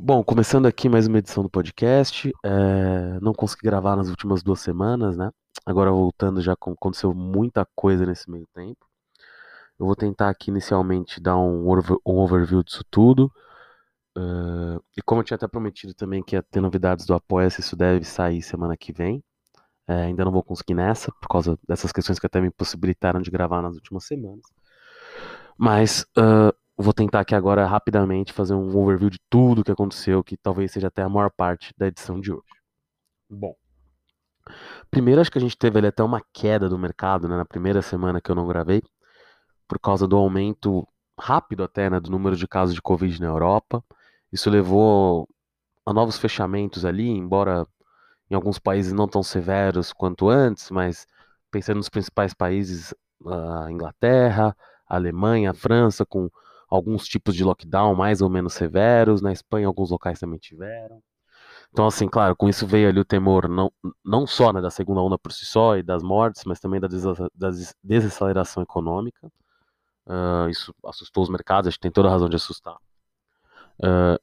Bom, começando aqui mais uma edição do podcast. É, não consegui gravar nas últimas duas semanas, né? Agora voltando, já aconteceu muita coisa nesse meio tempo. Eu vou tentar aqui inicialmente dar um, overview disso tudo. Uh, e como eu tinha até prometido também que ia ter novidades do Apoia-se, isso deve sair semana que vem. É, ainda não vou conseguir nessa, por causa dessas questões que até me possibilitaram de gravar nas últimas semanas. Mas uh, vou tentar aqui agora rapidamente fazer um overview de tudo que aconteceu, que talvez seja até a maior parte da edição de hoje. Bom, primeiro acho que a gente teve ali até uma queda do mercado, né, na primeira semana que eu não gravei, por causa do aumento rápido até, né, do número de casos de Covid na Europa. Isso levou a novos fechamentos ali, embora em alguns países não tão severos quanto antes, mas pensando nos principais países, a Inglaterra, a Alemanha, a França, com alguns tipos de lockdown mais ou menos severos, na Espanha alguns locais também tiveram. Então, assim, claro, com isso veio ali o temor não, não só né, da segunda onda por si só e das mortes, mas também da, da desaceleração econômica. Uh, isso assustou os mercados, acho que tem toda a razão de assustar. Uh,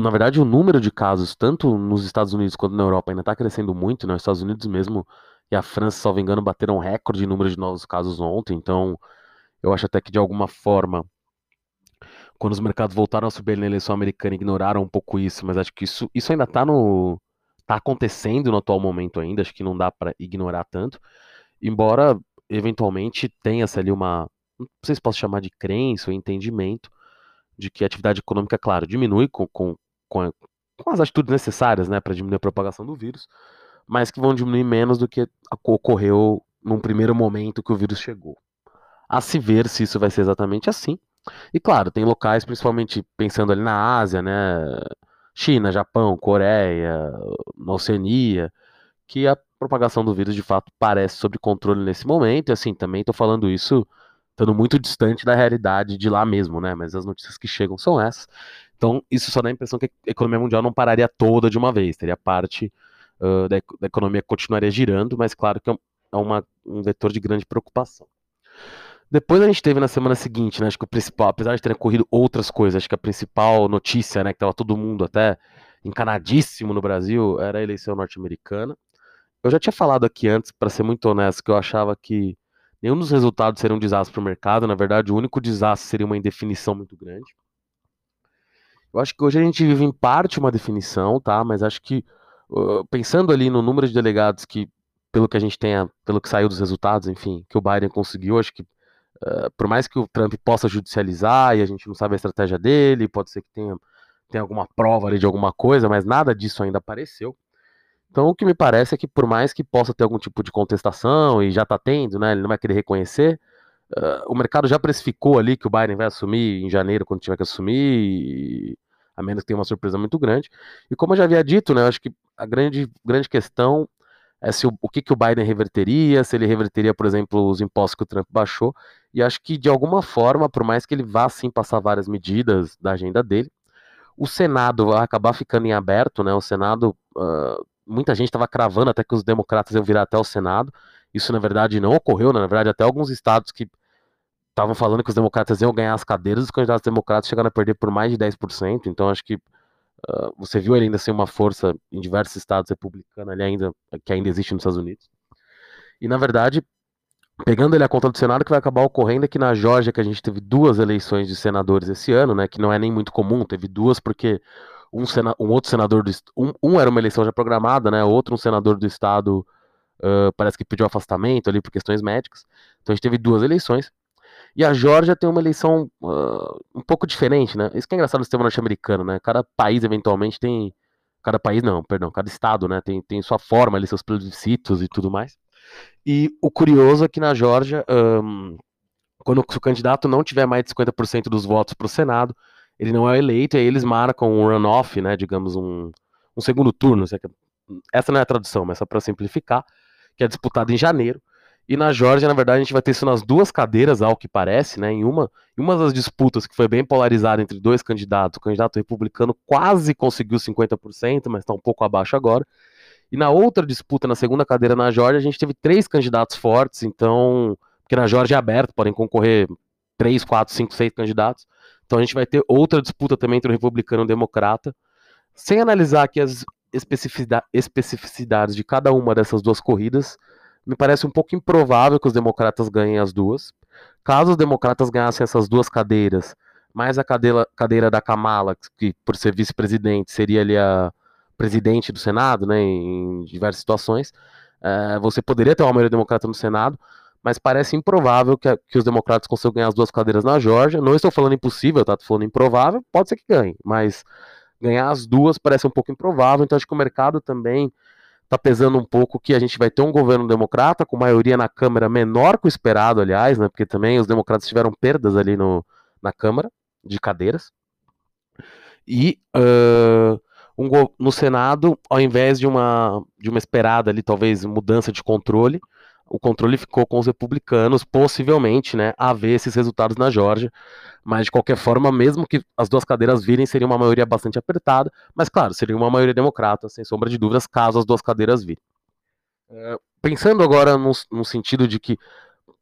na verdade, o número de casos, tanto nos Estados Unidos quanto na Europa, ainda está crescendo muito. Né? Os Estados Unidos mesmo e a França, salvo engano, bateram um recorde de número de novos casos ontem. Então, eu acho até que de alguma forma, quando os mercados voltaram a subir na eleição americana, ignoraram um pouco isso. Mas acho que isso, isso ainda está no. tá acontecendo no atual momento ainda. Acho que não dá para ignorar tanto. Embora eventualmente tenha-se ali uma. Não sei se posso chamar de crença ou entendimento de que a atividade econômica, claro, diminui com, com, com, com as atitudes necessárias né, para diminuir a propagação do vírus, mas que vão diminuir menos do que ocorreu num primeiro momento que o vírus chegou. A se ver se isso vai ser exatamente assim. E claro, tem locais, principalmente pensando ali na Ásia, né? China, Japão, Coreia, Oceania, que a propagação do vírus de fato parece sob controle nesse momento. E assim, também estou falando isso estando muito distante da realidade de lá mesmo, né? Mas as notícias que chegam são essas. Então, isso só dá a impressão que a economia mundial não pararia toda de uma vez, teria parte uh, da, da, economia continuaria girando, mas claro que é, é uma, um vetor de grande preocupação. Depois a gente teve na semana seguinte, né? Acho que o principal, apesar de terem ocorrido outras coisas, acho que a principal notícia, né, que tava todo mundo até encanadíssimo no Brasil, era a eleição norte-americana. Eu já tinha falado aqui antes, para ser muito honesto, que eu achava que nenhum dos resultados seria um desastre para o mercado. Na verdade, o único desastre seria uma indefinição muito grande. Eu acho que hoje a gente vive em parte uma definição, tá? Mas acho que pensando ali no número de delegados que, pelo que a gente tenha, pelo que saiu dos resultados, enfim, que o Biden conseguiu, acho que uh, por mais que o Trump possa judicializar e a gente não sabe a estratégia dele, pode ser que tenha, tenha alguma prova ali de alguma coisa, mas nada disso ainda apareceu. Então, o que me parece é que, por mais que possa ter algum tipo de contestação, e já está tendo, né, ele não vai querer reconhecer, uh, o mercado já precificou ali que o Biden vai assumir em janeiro, quando tiver que assumir, a menos que tenha uma surpresa muito grande. E como eu já havia dito, né, acho que a grande, grande questão é se o, o que, que o Biden reverteria, se ele reverteria, por exemplo, os impostos que o Trump baixou, e acho que, de alguma forma, por mais que ele vá, sim, passar várias medidas da agenda dele, o Senado vai acabar ficando em aberto, né, o Senado... Uh, muita gente estava cravando até que os democratas iam virar até o Senado. Isso, na verdade, não ocorreu, né? Na verdade, até alguns estados que estavam falando que os democratas iam ganhar as cadeiras, os candidatos democratas chegaram a perder por mais de 10%. Então, acho que uh, você viu ele ainda ser uma força em diversos estados republicanos ali ainda, que ainda existe nos Estados Unidos. E, na verdade, pegando ele a conta do Senado, que vai acabar ocorrendo é que na Geórgia, que a gente teve duas eleições de senadores esse ano, né? Que não é nem muito comum, teve duas porque um, sena, um outro senador do um, um era uma eleição já programada, né? Outro um senador do estado uh, parece que pediu afastamento ali por questões médicas. Então a gente teve duas eleições. E a Georgia tem uma eleição uh, um pouco diferente, né? Isso que é engraçado no sistema norte-americano, né? Cada país eventualmente tem. Cada país não, perdão, cada estado, né? Tem, tem sua forma ali, seus plebiscitos e tudo mais. E o curioso é que na Georgia, um, quando o candidato não tiver mais de 50% dos votos para o Senado, ele não é eleito, e aí eles marcam um runoff, né, digamos, um, um segundo turno, essa não é a tradução, mas só para simplificar, que é disputado em janeiro, e na Georgia, na verdade, a gente vai ter isso nas duas cadeiras, ao que parece, né? Em uma, em uma das disputas que foi bem polarizada entre dois candidatos, o candidato republicano quase conseguiu 50%, mas está um pouco abaixo agora. E na outra disputa, na segunda cadeira na Georgia, a gente teve três candidatos fortes, então. Porque na Georgia é aberto, podem concorrer três, quatro, cinco, seis candidatos. Então a gente vai ter outra disputa também entre o republicano e o democrata. Sem analisar aqui as especificidades de cada uma dessas duas corridas, me parece um pouco improvável que os democratas ganhem as duas. Caso os democratas ganhassem essas duas cadeiras, mais a cadeira, cadeira da Kamala, que por ser vice-presidente seria ali a presidente do Senado, né, em diversas situações, é, você poderia ter uma maioria democrata no Senado, mas parece improvável que, que, os democratas consigam ganhar as duas cadeiras na Geórgia. Não estou falando impossível, tá? Estou falando improvável, pode ser que ganhe, mas ganhar as duas parece um pouco improvável, então acho que o mercado também está pesando um pouco que a gente vai ter um governo democrata com maioria na Câmara menor que o esperado, aliás, né? Porque também os democratas tiveram perdas ali no, na Câmara de cadeiras. E uh, um, no Senado, ao invés de uma, de uma esperada ali, talvez, mudança de controle, o controle ficou com os republicanos, possivelmente, né, a ver esses resultados na Geórgia. Mas, de qualquer forma, mesmo que as duas cadeiras virem, seria uma maioria bastante apertada. Mas, claro, seria uma maioria democrata, sem sombra de dúvidas, caso as duas cadeiras virem. Uh, pensando agora no, no sentido de que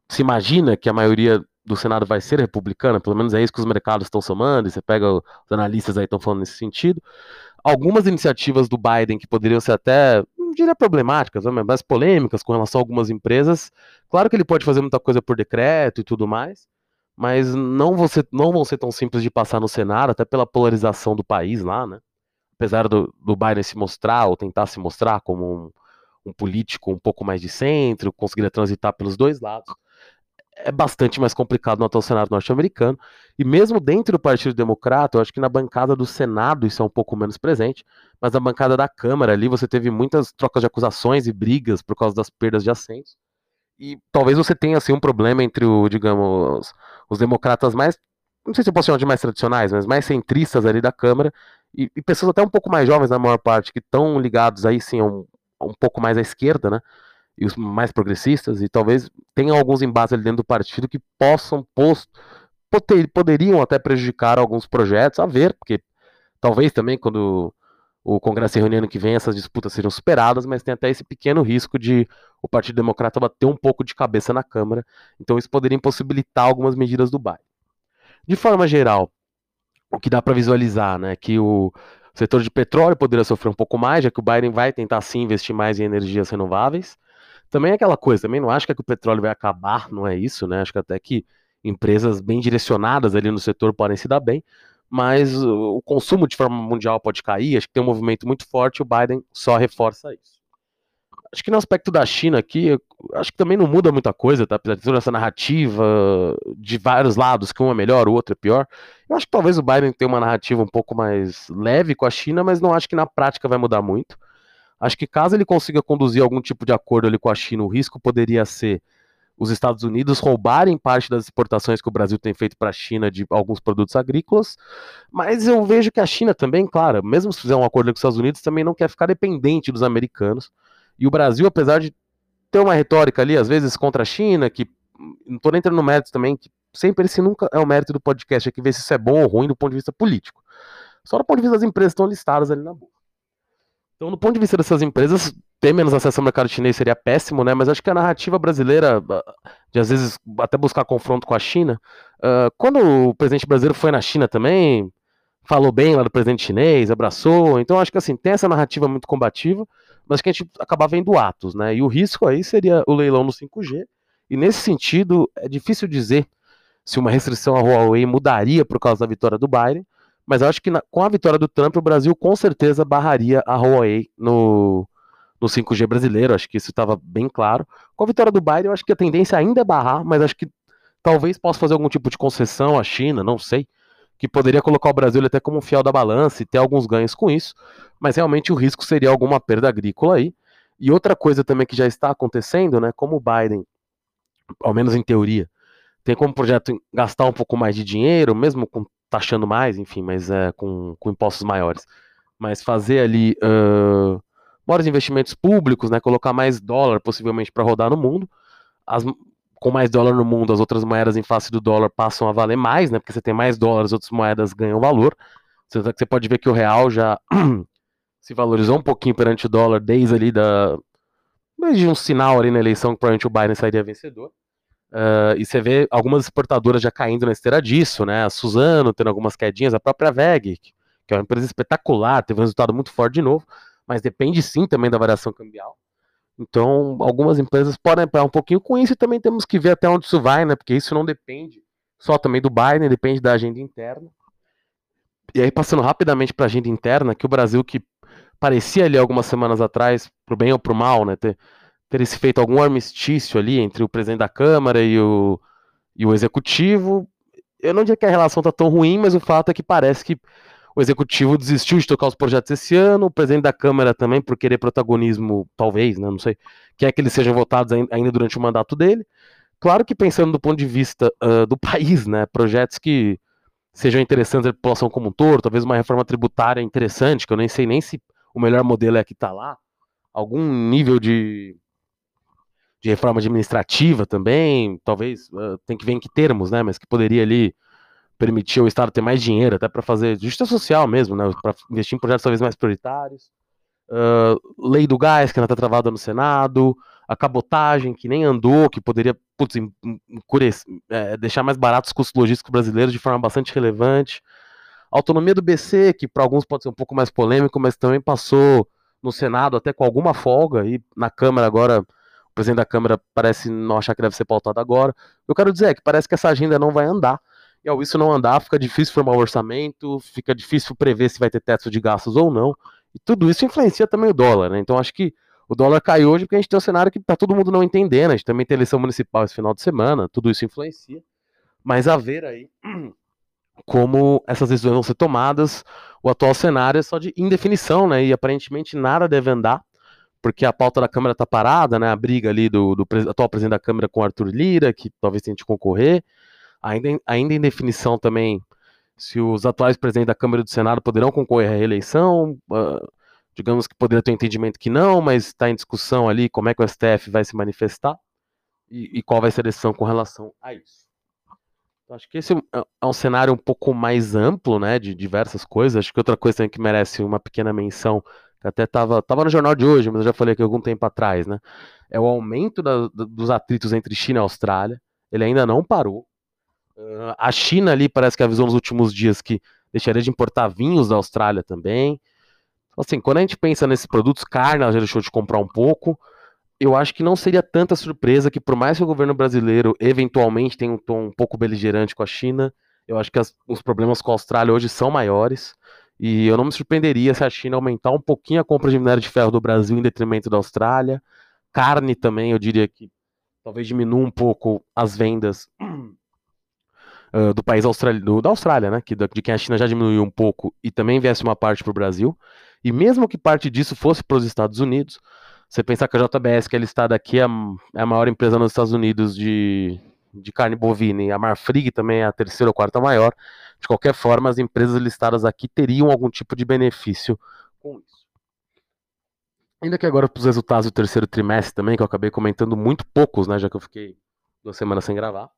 se imagina que a maioria do Senado vai ser republicana, pelo menos é isso que os mercados estão somando, e você pega os analistas aí estão falando nesse sentido. Algumas iniciativas do Biden que poderiam ser até, diria problemáticas, mas polêmicas com relação a algumas empresas. Claro que ele pode fazer muita coisa por decreto e tudo mais, mas não vão ser, não vão ser tão simples de passar no Senado, até pela polarização do país lá, né? Apesar do, do Biden se mostrar, ou tentar se mostrar como um, um político um pouco mais de centro, conseguir transitar pelos dois lados é bastante mais complicado no atual Senado norte-americano. E mesmo dentro do Partido Democrata, eu acho que na bancada do Senado isso é um pouco menos presente, mas na bancada da Câmara ali você teve muitas trocas de acusações e brigas por causa das perdas de assentos. E talvez você tenha assim um problema entre o, digamos, os democratas mais, não sei se eu posso chamar de mais tradicionais, mas mais centristas ali da Câmara e, e pessoas até um pouco mais jovens na maior parte que estão ligados aí sim um, um pouco mais à esquerda, né? E os mais progressistas, e talvez tenham alguns embates ali dentro do partido que possam, post, poderiam até prejudicar alguns projetos, a ver, porque talvez também quando o Congresso se reunir ano que vem essas disputas sejam superadas, mas tem até esse pequeno risco de o Partido Democrata bater um pouco de cabeça na Câmara, então isso poderia impossibilitar algumas medidas do Biden. De forma geral, o que dá para visualizar, né, que o setor de petróleo poderia sofrer um pouco mais, já que o Biden vai tentar sim investir mais em energias renováveis, também é aquela coisa, também não acho que, é que o petróleo vai acabar, não é isso, né? Acho que até que empresas bem direcionadas ali no setor podem se dar bem, mas o consumo de forma mundial pode cair, acho que tem um movimento muito forte, o Biden só reforça isso. Acho que no aspecto da China aqui, acho que também não muda muita coisa, tá? Apesar de toda essa narrativa de vários lados, que um é melhor, o outro é pior. Eu acho que talvez o Biden tenha uma narrativa um pouco mais leve com a China, mas não acho que na prática vai mudar muito. Acho que caso ele consiga conduzir algum tipo de acordo ali com a China, o risco poderia ser os Estados Unidos roubarem parte das exportações que o Brasil tem feito para a China de alguns produtos agrícolas, mas eu vejo que a China também, claro, mesmo se fizer um acordo com os Estados Unidos, também não quer ficar dependente dos americanos. E o Brasil, apesar de ter uma retórica ali, às vezes, contra a China, que não estou nem entrando no mérito também, que sempre esse nunca é o mérito do podcast, é que ver se isso é bom ou ruim do ponto de vista político. Só do ponto de vista das empresas que estão listadas ali na boca. Então, do ponto de vista dessas empresas, ter menos acesso ao mercado chinês seria péssimo, né? Mas acho que a narrativa brasileira, de às vezes até buscar confronto com a China, uh, quando o presidente brasileiro foi na China também, falou bem lá do presidente chinês, abraçou. Então, acho que assim, tem essa narrativa muito combativa, mas que a gente acaba vendo atos, né? E o risco aí seria o leilão no 5G. E nesse sentido, é difícil dizer se uma restrição à Huawei mudaria por causa da vitória do Biden mas eu acho que na, com a vitória do Trump, o Brasil com certeza barraria a Huawei no, no 5G brasileiro. Acho que isso estava bem claro. Com a vitória do Biden, eu acho que a tendência ainda é barrar, mas acho que talvez possa fazer algum tipo de concessão à China, não sei. Que poderia colocar o Brasil até como um fiel da balança e ter alguns ganhos com isso. Mas realmente o risco seria alguma perda agrícola aí. E outra coisa também que já está acontecendo, né? Como o Biden, ao menos em teoria, tem como projeto gastar um pouco mais de dinheiro, mesmo com taxando mais, enfim, mas é, com, com impostos maiores. Mas fazer ali uh, maiores investimentos públicos, né, colocar mais dólar possivelmente para rodar no mundo. As, com mais dólar no mundo, as outras moedas em face do dólar passam a valer mais, né, porque você tem mais dólares, outras moedas ganham valor. Você, você pode ver que o real já se valorizou um pouquinho perante o dólar desde ali da desde um sinal ali na eleição que provavelmente o Biden sairia vencedor. Uh, e você vê algumas exportadoras já caindo na esteira disso, né? A Suzano tendo algumas quedinhas, a própria VEG, que é uma empresa espetacular, teve um resultado muito forte de novo, mas depende sim também da variação cambial. Então, algumas empresas podem apoiar um pouquinho com isso e também temos que ver até onde isso vai, né? Porque isso não depende só também do Biden, depende da agenda interna. E aí, passando rapidamente para a agenda interna, que o Brasil, que parecia ali algumas semanas atrás, pro bem ou pro mal, né? Ter, ter se feito algum armistício ali entre o presidente da Câmara e o, e o executivo. Eu não diria que a relação tá tão ruim, mas o fato é que parece que o executivo desistiu de tocar os projetos esse ano, o presidente da Câmara também, por querer protagonismo, talvez, né, não sei, quer que eles sejam votados ainda durante o mandato dele. Claro que pensando do ponto de vista uh, do país, né, projetos que sejam interessantes a população como um todo, talvez uma reforma tributária interessante, que eu nem sei nem se o melhor modelo é que está lá, algum nível de, de reforma administrativa também, talvez, uh, tem que ver em que termos, né, mas que poderia ali permitir o Estado ter mais dinheiro, até para fazer justiça social mesmo, né, para investir em projetos talvez mais prioritários. Uh, lei do gás, que ainda está travada no Senado, a cabotagem, que nem andou, que poderia putz, é, deixar mais baratos os custos logísticos brasileiros de forma bastante relevante. A autonomia do BC, que para alguns pode ser um pouco mais polêmico, mas também passou no Senado até com alguma folga, e na Câmara agora, presidente da Câmara parece não achar que deve ser pautado agora. Eu quero dizer é que parece que essa agenda não vai andar, e ao isso não andar, fica difícil formar um orçamento, fica difícil prever se vai ter teto de gastos ou não. E tudo isso influencia também o dólar, né? Então acho que o dólar caiu hoje porque a gente tem um cenário que tá todo mundo não entendendo. A gente também tem eleição municipal esse final de semana, tudo isso influencia. Mas a ver aí como essas decisões vão ser tomadas. O atual cenário é só de indefinição, né? E aparentemente nada deve andar, porque a pauta da Câmara está parada, né? A briga ali do, do atual presidente da Câmara com Arthur Lira, que talvez tente concorrer. Ainda, em, ainda em definição também se os atuais presidentes da Câmara e do Senado poderão concorrer à reeleição. Uh, digamos que poderia ter um entendimento que não, mas está em discussão ali como é que o STF vai se manifestar e, e qual vai ser a decisão com relação a isso. Então, acho que esse é, é um cenário um pouco mais amplo, né, de diversas coisas. Acho que outra coisa também que merece uma pequena menção, até estava tava no jornal de hoje, mas eu já falei aqui algum tempo atrás, né, é o aumento da, dos atritos entre China e Austrália. Ele ainda não parou. Uh, a China ali parece que avisou nos últimos dias que deixaria de importar vinhos da Austrália também. Então, assim, quando a gente pensa nesses produtos, carne, ela já deixou de comprar um pouco. Eu acho que não seria tanta surpresa que, por mais que o governo brasileiro eventualmente tenha um tom um pouco beligerante com a China, eu acho que as, os problemas com a Austrália hoje são maiores. E eu não me surpreenderia se a China aumentar um pouquinho a compra de minério de ferro do Brasil em detrimento da Austrália. Carne também, eu diria que talvez diminua um pouco as vendas uh, do país Austrália, do, da Austrália, né? Que, de quem a China já diminuiu um pouco e também viesse uma parte para o Brasil. E mesmo que parte disso fosse para os Estados Unidos, você pensar que a JBS, que é listada aqui, é, é a maior empresa nos Estados Unidos de, de carne bovina, e a Marfrig também é a terceira ou quarta maior. De qualquer forma, as empresas listadas aqui teriam algum tipo de benefício com isso. Ainda que agora para os resultados do terceiro trimestre também, que eu acabei comentando muito poucos, né, já que eu fiquei duas semanas sem gravar.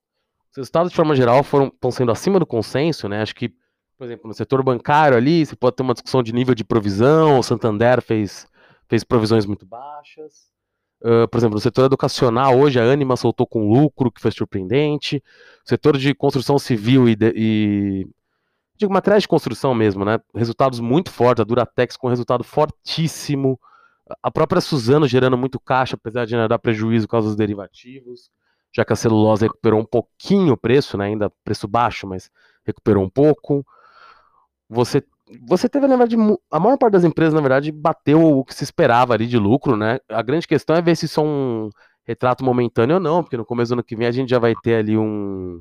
Os resultados, de forma geral, foram, estão sendo acima do consenso, né? Acho que, por exemplo, no setor bancário ali, você pode ter uma discussão de nível de provisão, o Santander fez, fez provisões muito baixas. Uh, por exemplo, no setor educacional, hoje a Anima soltou com lucro, que foi surpreendente. O setor de construção civil e, de, e digo, materiais de construção mesmo, né? Resultados muito fortes, a Duratex com resultado fortíssimo. A própria Suzano gerando muito caixa, apesar de dar prejuízo por causa dos derivativos já que a celulose recuperou um pouquinho o preço, né, ainda preço baixo, mas recuperou um pouco. Você você teve, na verdade, a maior parte das empresas, na verdade, bateu o que se esperava ali de lucro, né? A grande questão é ver se isso é um retrato momentâneo ou não, porque no começo do ano que vem a gente já vai ter ali um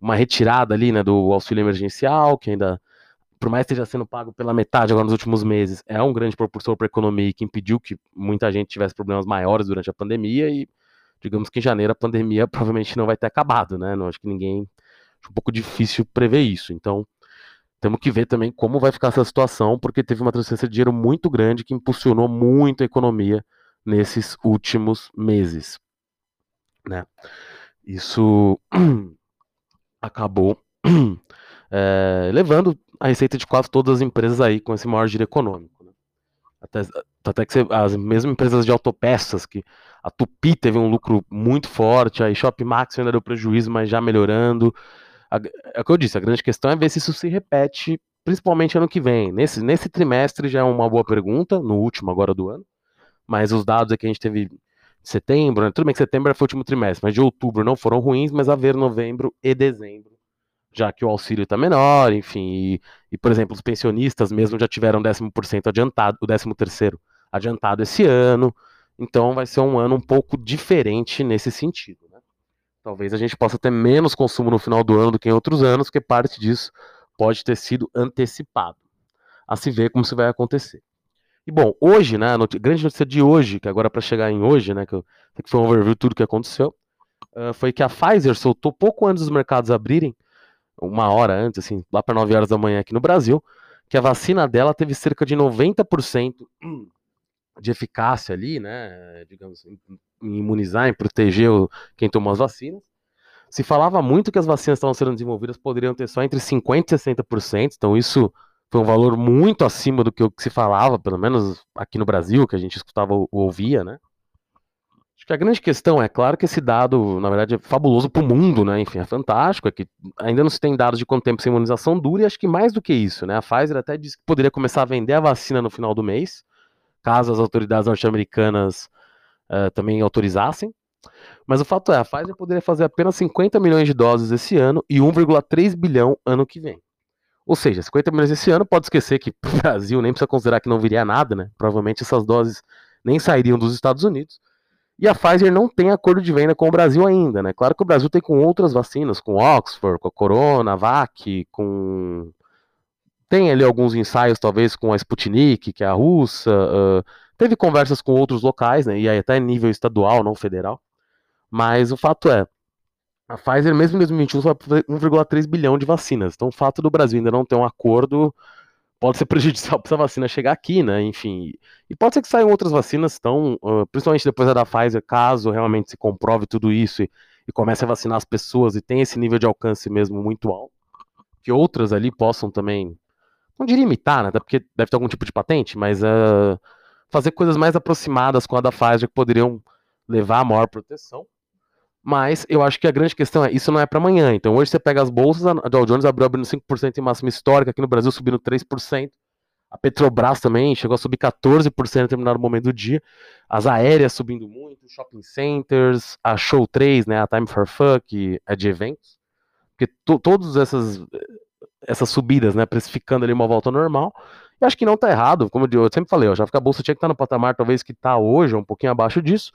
uma retirada ali, né, do auxílio emergencial, que ainda por mais que esteja sendo pago pela metade agora nos últimos meses, é um grande propulsor para a economia e que impediu que muita gente tivesse problemas maiores durante a pandemia e digamos que em janeiro a pandemia provavelmente não vai ter acabado, né? Não acho que ninguém. Acho um pouco difícil prever isso. Então, temos que ver também como vai ficar essa situação, porque teve uma transferência de dinheiro muito grande que impulsionou muito a economia nesses últimos meses, né? Isso acabou é, levando a receita de quase todas as empresas aí com esse maior giro econômico. Né? Até, até que você, as mesmas empresas de autopeças que a Tupi teve um lucro muito forte, a Shop Max ainda deu prejuízo, mas já melhorando. A, é o que eu disse, a grande questão é ver se isso se repete principalmente ano que vem. Nesse, nesse trimestre já é uma boa pergunta, no último agora do ano, mas os dados que a gente teve setembro, né? tudo bem que setembro foi o último trimestre, mas de outubro não foram ruins, mas a ver novembro e dezembro, já que o auxílio está menor, enfim, e, e, por exemplo, os pensionistas mesmo já tiveram 10% adiantado, o 13 terceiro adiantado esse ano, então vai ser um ano um pouco diferente nesse sentido. Talvez a gente possa ter menos consumo no final do ano do que em outros anos, porque parte disso pode ter sido antecipado. A se ver como isso vai acontecer. E bom, hoje, né, a not grande notícia de hoje, que agora para chegar em hoje, né, que, eu, que foi um overview de tudo que aconteceu, uh, foi que a Pfizer soltou pouco antes dos mercados abrirem, uma hora antes, assim, lá para 9 horas da manhã aqui no Brasil, que a vacina dela teve cerca de 90% de eficácia ali, né, digamos, em, imunizar, em proteger o, quem tomou as vacinas. Se falava muito que as vacinas estavam sendo desenvolvidas poderiam ter só entre 50% e 60%, então isso foi um valor muito acima do que, se falava, pelo menos aqui no Brasil, que a gente escutava ou ouvia, né? Acho que a grande questão é, claro que esse dado, na verdade, é fabuloso para o mundo, né? Enfim, é fantástico, é que ainda não se tem dados de quanto tempo essa imunização dura, e acho que mais do que isso, né? A Pfizer até disse que poderia começar a vender a vacina no final do mês, caso as autoridades norte-americanas uh, também autorizassem. Mas o fato é, a Pfizer poderia fazer apenas 50 milhões de doses esse ano e 1,3 bilhão ano que vem. Ou seja, 50 milhões esse ano, pode esquecer que o Brasil nem precisa considerar que não viria nada, né? Provavelmente essas doses nem sairiam dos Estados Unidos. E a Pfizer não tem acordo de venda com o Brasil ainda, né? Claro que o Brasil tem com outras vacinas, com Oxford, com a Corona, VAC, com. Tem ali alguns ensaios, talvez, com a Sputnik, que é a russa. Uh... Teve conversas com outros locais, né? E aí até nível estadual, não federal. Mas o fato é, a Pfizer, mesmo em 2021, vai fazer 1,3 bilhão de vacinas. Então, o fato do Brasil ainda não ter um acordo pode ser prejudicial para essa vacina chegar aqui, né? Enfim, e pode ser que saiam outras vacinas, tão, uh, principalmente depois da Pfizer, caso realmente se comprove tudo isso e, e comece a vacinar as pessoas e tenha esse nível de alcance mesmo muito alto, que outras ali possam também, não diria imitar, né? Até porque deve ter algum tipo de patente, mas uh, fazer coisas mais aproximadas com a da Pfizer que poderiam levar a maior proteção. Mas eu acho que a grande questão é, isso não é para amanhã. Então hoje você pega as bolsas, a Dow Jones abriu abrindo 5% em máxima histórica, aqui no Brasil subindo 3%. A Petrobras também chegou a subir 14% em determinado momento do dia. As aéreas subindo muito, shopping centers, a Show 3, né, a Time for que é de eventos. Porque todas essas, essas subidas, né, precificando ali uma volta normal. E acho que não está errado, como eu sempre falei, eu já que a bolsa tinha que estar no patamar talvez que está hoje, um pouquinho abaixo disso,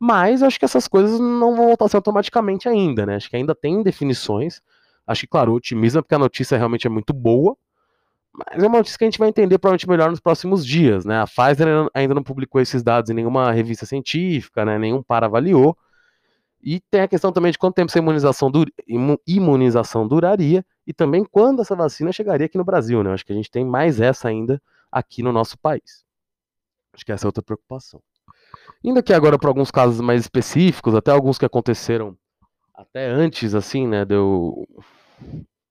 mas acho que essas coisas não vão voltar a ser automaticamente ainda, né? Acho que ainda tem definições. Acho que, claro, otimismo porque a notícia realmente é muito boa, mas é uma notícia que a gente vai entender provavelmente melhor nos próximos dias, né? A Pfizer ainda não publicou esses dados em nenhuma revista científica, né? Nenhum para avaliou. E tem a questão também de quanto tempo essa imunização, imunização duraria e também quando essa vacina chegaria aqui no Brasil, né? Acho que a gente tem mais essa ainda aqui no nosso país. Acho que essa é outra preocupação. Indo aqui agora para alguns casos mais específicos, até alguns que aconteceram até antes, assim, né, deu,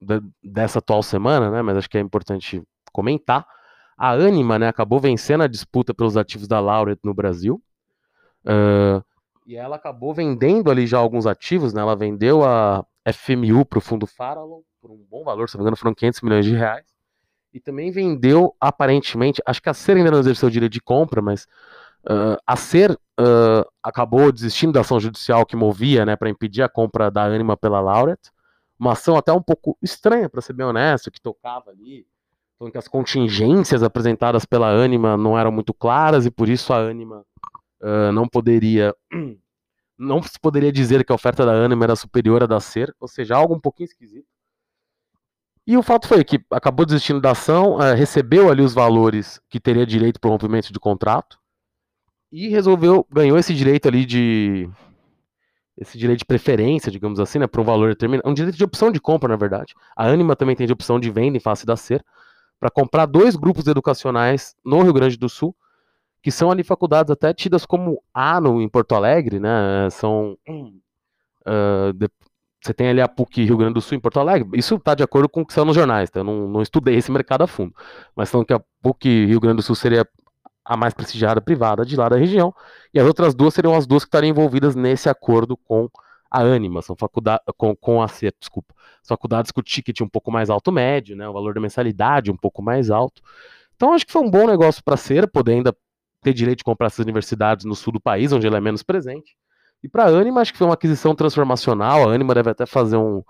de, dessa atual semana, né, mas acho que é importante comentar. A Anima, né, acabou vencendo a disputa pelos ativos da Laureate no Brasil. Uh, e ela acabou vendendo ali já alguns ativos, né? Ela vendeu a FMU para o fundo Farallon por um bom valor, se não me engano, foram 500 milhões de reais. E também vendeu, aparentemente, acho que a Ser ainda não exerceu o direito de compra, mas uh, a Ser uh, acabou desistindo da ação judicial que movia, né, para impedir a compra da Anima pela Lauret. Uma ação até um pouco estranha, para ser bem honesto, que tocava ali, falando que as contingências apresentadas pela Anima não eram muito claras e por isso a Anima uh, não poderia não se poderia dizer que a oferta da Anima era superior à da Ser, ou seja, algo um pouquinho esquisito. E o fato foi que acabou desistindo da ação, uh, recebeu ali os valores que teria direito para o rompimento de contrato e resolveu, ganhou esse direito ali de esse direito de preferência, digamos assim, né, para um valor determinado, um direito de opção de compra, na verdade. A Anima também tem de opção de venda em face da Ser para comprar dois grupos educacionais no Rio Grande do Sul que são ali faculdades até tidas como A no, em Porto Alegre, né? São. Uh, de, você tem ali a PUC Rio Grande do Sul em Porto Alegre. Isso está de acordo com o que saiu nos jornais, tá? Eu não, não estudei esse mercado a fundo. Mas são que a PUC Rio Grande do Sul seria a mais prestigiada privada de lá da região. E as outras duas seriam as duas que estariam envolvidas nesse acordo com a Anima, são faculdades com, com a desculpa, são faculdades com o ticket um pouco mais alto médio, né, o valor da mensalidade um pouco mais alto. Então acho que foi um bom negócio para ser, poder ainda ter direito de comprar essas universidades no sul do país, onde ela é menos presente. E para a Anima, acho que foi uma aquisição transformacional. A Anima deve até fazer um,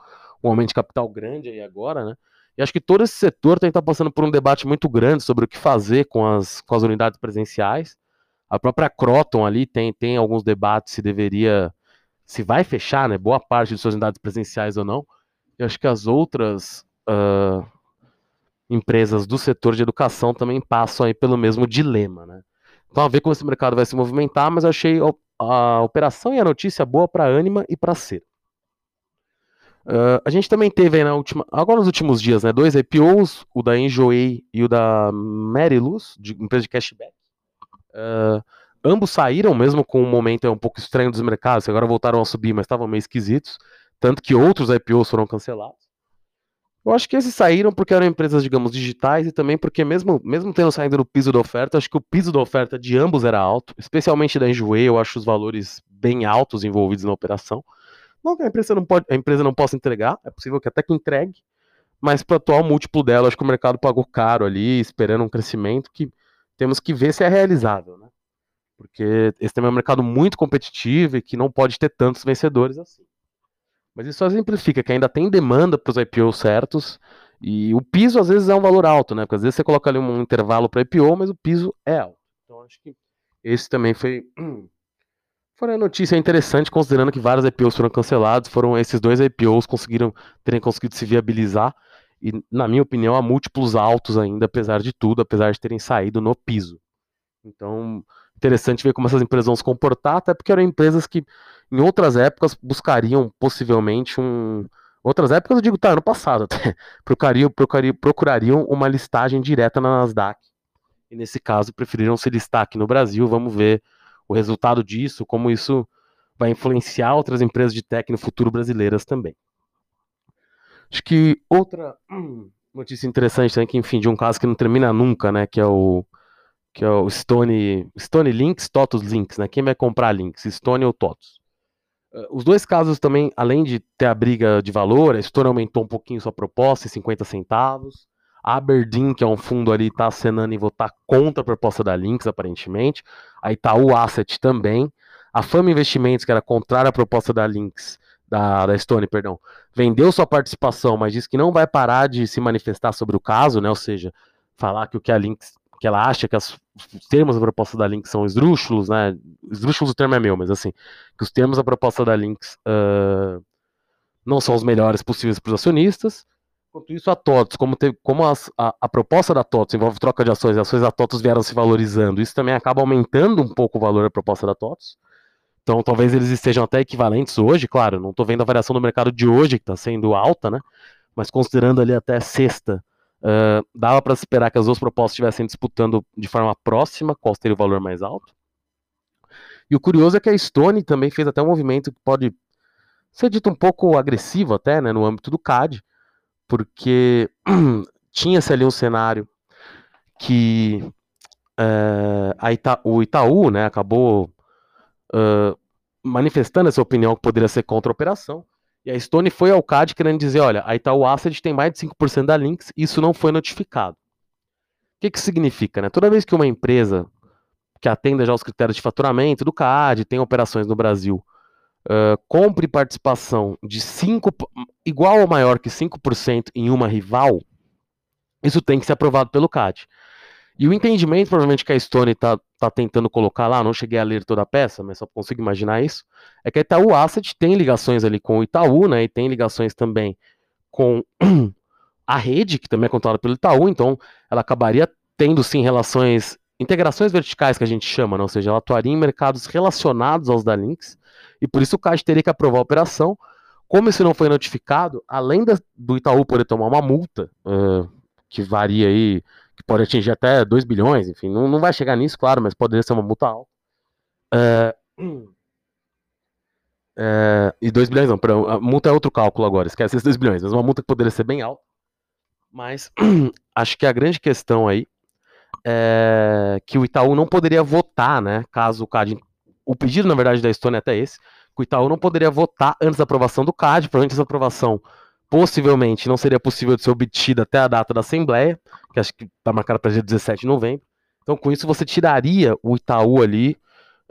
um aumento de capital grande aí agora, né? E acho que todo esse setor tem que estar passando por um debate muito grande sobre o que fazer com as, com as unidades presenciais. A própria Croton ali tem, tem alguns debates se deveria, se vai fechar, né? Boa parte de suas unidades presenciais ou não. E acho que as outras uh, empresas do setor de educação também passam aí pelo mesmo dilema, né? Então, ver como esse mercado vai se movimentar, mas achei a operação e a notícia boa para a Anima e para a Ser. Uh, a gente também teve na última, agora nos últimos dias, né, dois IPOs, o da Enjoei e o da Meriluz, de empresa de cashback. Uh, ambos saíram, mesmo com um momento um pouco estranho dos mercados, que agora voltaram a subir, mas estavam meio esquisitos, tanto que outros IPOs foram cancelados. Eu acho que esses saíram porque eram empresas, digamos, digitais e também porque, mesmo, mesmo tendo saído do piso da oferta, acho que o piso da oferta de ambos era alto, especialmente da Enjoei, eu acho os valores bem altos envolvidos na operação. Não que a empresa não, pode, a empresa não possa entregar, é possível que até que entregue, mas para o atual múltiplo dela, acho que o mercado pagou caro ali, esperando um crescimento que temos que ver se é realizável, né? Porque esse também é um mercado muito competitivo e que não pode ter tantos vencedores assim. Mas isso só exemplifica que ainda tem demanda para os IPOs certos e o piso às vezes é um valor alto, né? Porque às vezes você coloca ali um intervalo para IPO, mas o piso é alto. Então acho que esse também foi foi uma notícia interessante, considerando que vários IPOs foram cancelados, foram esses dois IPOs conseguiram terem conseguido se viabilizar e, na minha opinião, há múltiplos altos ainda, apesar de tudo, apesar de terem saído no piso. Então, interessante ver como essas empresas vão se comportar, até porque eram empresas que em outras épocas buscariam possivelmente um. Outras épocas, eu digo, tá, ano passado até, procurariam, procurariam, procurariam uma listagem direta na Nasdaq. E nesse caso, preferiram se listar aqui no Brasil. Vamos ver o resultado disso, como isso vai influenciar outras empresas de tech no futuro brasileiras também. Acho que outra notícia interessante também, que enfim, de um caso que não termina nunca, né, que é o que é o Stone, Stone Links, TOTUS Links, né? Quem vai comprar Links, Stone ou TOTUS? Uh, os dois casos também, além de ter a briga de valor, a Stone aumentou um pouquinho sua proposta em 50 centavos. A Aberdeen, que é um fundo ali, está acenando em votar contra a proposta da Links, aparentemente. A Itaú Asset também. A Fama Investimentos, que era contrária à proposta da Links, da, da Stone, perdão, vendeu sua participação, mas disse que não vai parar de se manifestar sobre o caso, né? Ou seja, falar que o que a Links que ela acha que as, os termos da proposta da Lynx são esdrúxulos, né? Esdrúxulos o termo é meu, mas assim, que os termos da proposta da Lynx uh, não são os melhores possíveis para os acionistas. Enquanto isso, a TOTS, como, teve, como as, a, a, proposta da TOTS envolve troca de ações, as ações da TOTS vieram se valorizando, isso também acaba aumentando um pouco o valor da proposta da TOTS. Então, talvez eles estejam até equivalentes hoje, claro, não estou vendo a variação do mercado de hoje, que está sendo alta, né? Mas considerando ali até sexta, Uh, dava para esperar que as duas propostas estivessem disputando de forma próxima qual seria o valor mais alto. E o curioso é que a Stone também fez até um movimento que pode ser dito um pouco agressivo até, né, no âmbito do CAD, porque tinha-se ali um cenário que uh, Ita o Itaú né, acabou uh, manifestando essa opinião que poderia ser contra a operação, e a Stone foi ao CAD querendo dizer, olha, a Itaú Asset tem mais de 5% da Lynx, isso não foi notificado. O que, que significa? Né? Toda vez que uma empresa que atenda já os critérios de faturamento do CAD, tem operações no Brasil, uh, compre participação de 5, igual ou maior que 5% em uma rival, isso tem que ser aprovado pelo CAD. E o entendimento, provavelmente, que a Stone está tá tentando colocar lá, não cheguei a ler toda a peça, mas só consigo imaginar isso, é que a Itaú Asset tem ligações ali com o Itaú, né, e tem ligações também com a rede, que também é controlada pelo Itaú, então ela acabaria tendo, sim, relações, integrações verticais que a gente chama, né, ou seja, ela atuaria em mercados relacionados aos da Lynx, e por isso o CAD teria que aprovar a operação. Como isso não foi notificado, além da, do Itaú poder tomar uma multa, uh, que varia aí que pode atingir até 2 bilhões, enfim, não, não vai chegar nisso, claro, mas poderia ser uma multa alta. É, é, e 2 bilhões não, perdão, a multa é outro cálculo agora, esquece esses 2 bilhões, mas uma multa que poderia ser bem alta. Mas acho que a grande questão aí é que o Itaú não poderia votar, né, caso o CAD. O pedido, na verdade, da Estônia é até esse, o Itaú não poderia votar antes da aprovação do CAD, provavelmente essa aprovação possivelmente não seria possível de ser obtida até a data da Assembleia, que acho que está marcada para dia 17 de novembro. Então, com isso, você tiraria o Itaú ali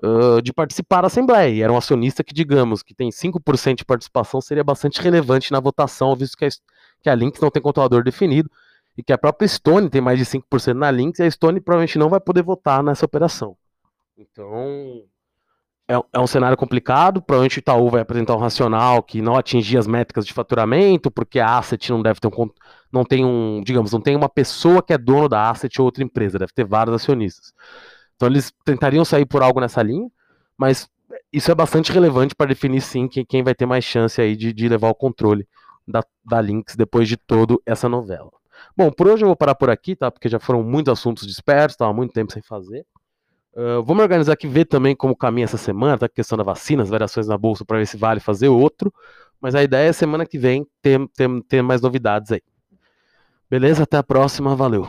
uh, de participar da Assembleia. E era um acionista que, digamos, que tem 5% de participação, seria bastante relevante na votação, visto que a, que a Lynx não tem controlador definido e que a própria Stone tem mais de 5% na Lynx e a Stone provavelmente não vai poder votar nessa operação. Então, é, é, um cenário complicado. Provavelmente o Itaú vai apresentar um racional que não atingir as métricas de faturamento, porque a asset não deve ter um. Não tem um. Digamos, não tem uma pessoa que é dono da asset ou outra empresa, deve ter vários acionistas. Então eles tentariam sair por algo nessa linha, mas isso é bastante relevante para definir sim quem, quem vai ter mais chance aí de, de levar o controle da, da Lynx depois de toda essa novela. Bom, por hoje eu vou parar por aqui, tá? Porque já foram muitos assuntos dispersos, estava muito tempo sem fazer. Uh, me organizar aqui, ver também como caminha essa semana, tá? A questão da vacina, as variações na bolsa, para ver se vale fazer outro. Mas a ideia é semana que vem ter, ter, ter mais novidades aí. Beleza? Até a próxima. Valeu.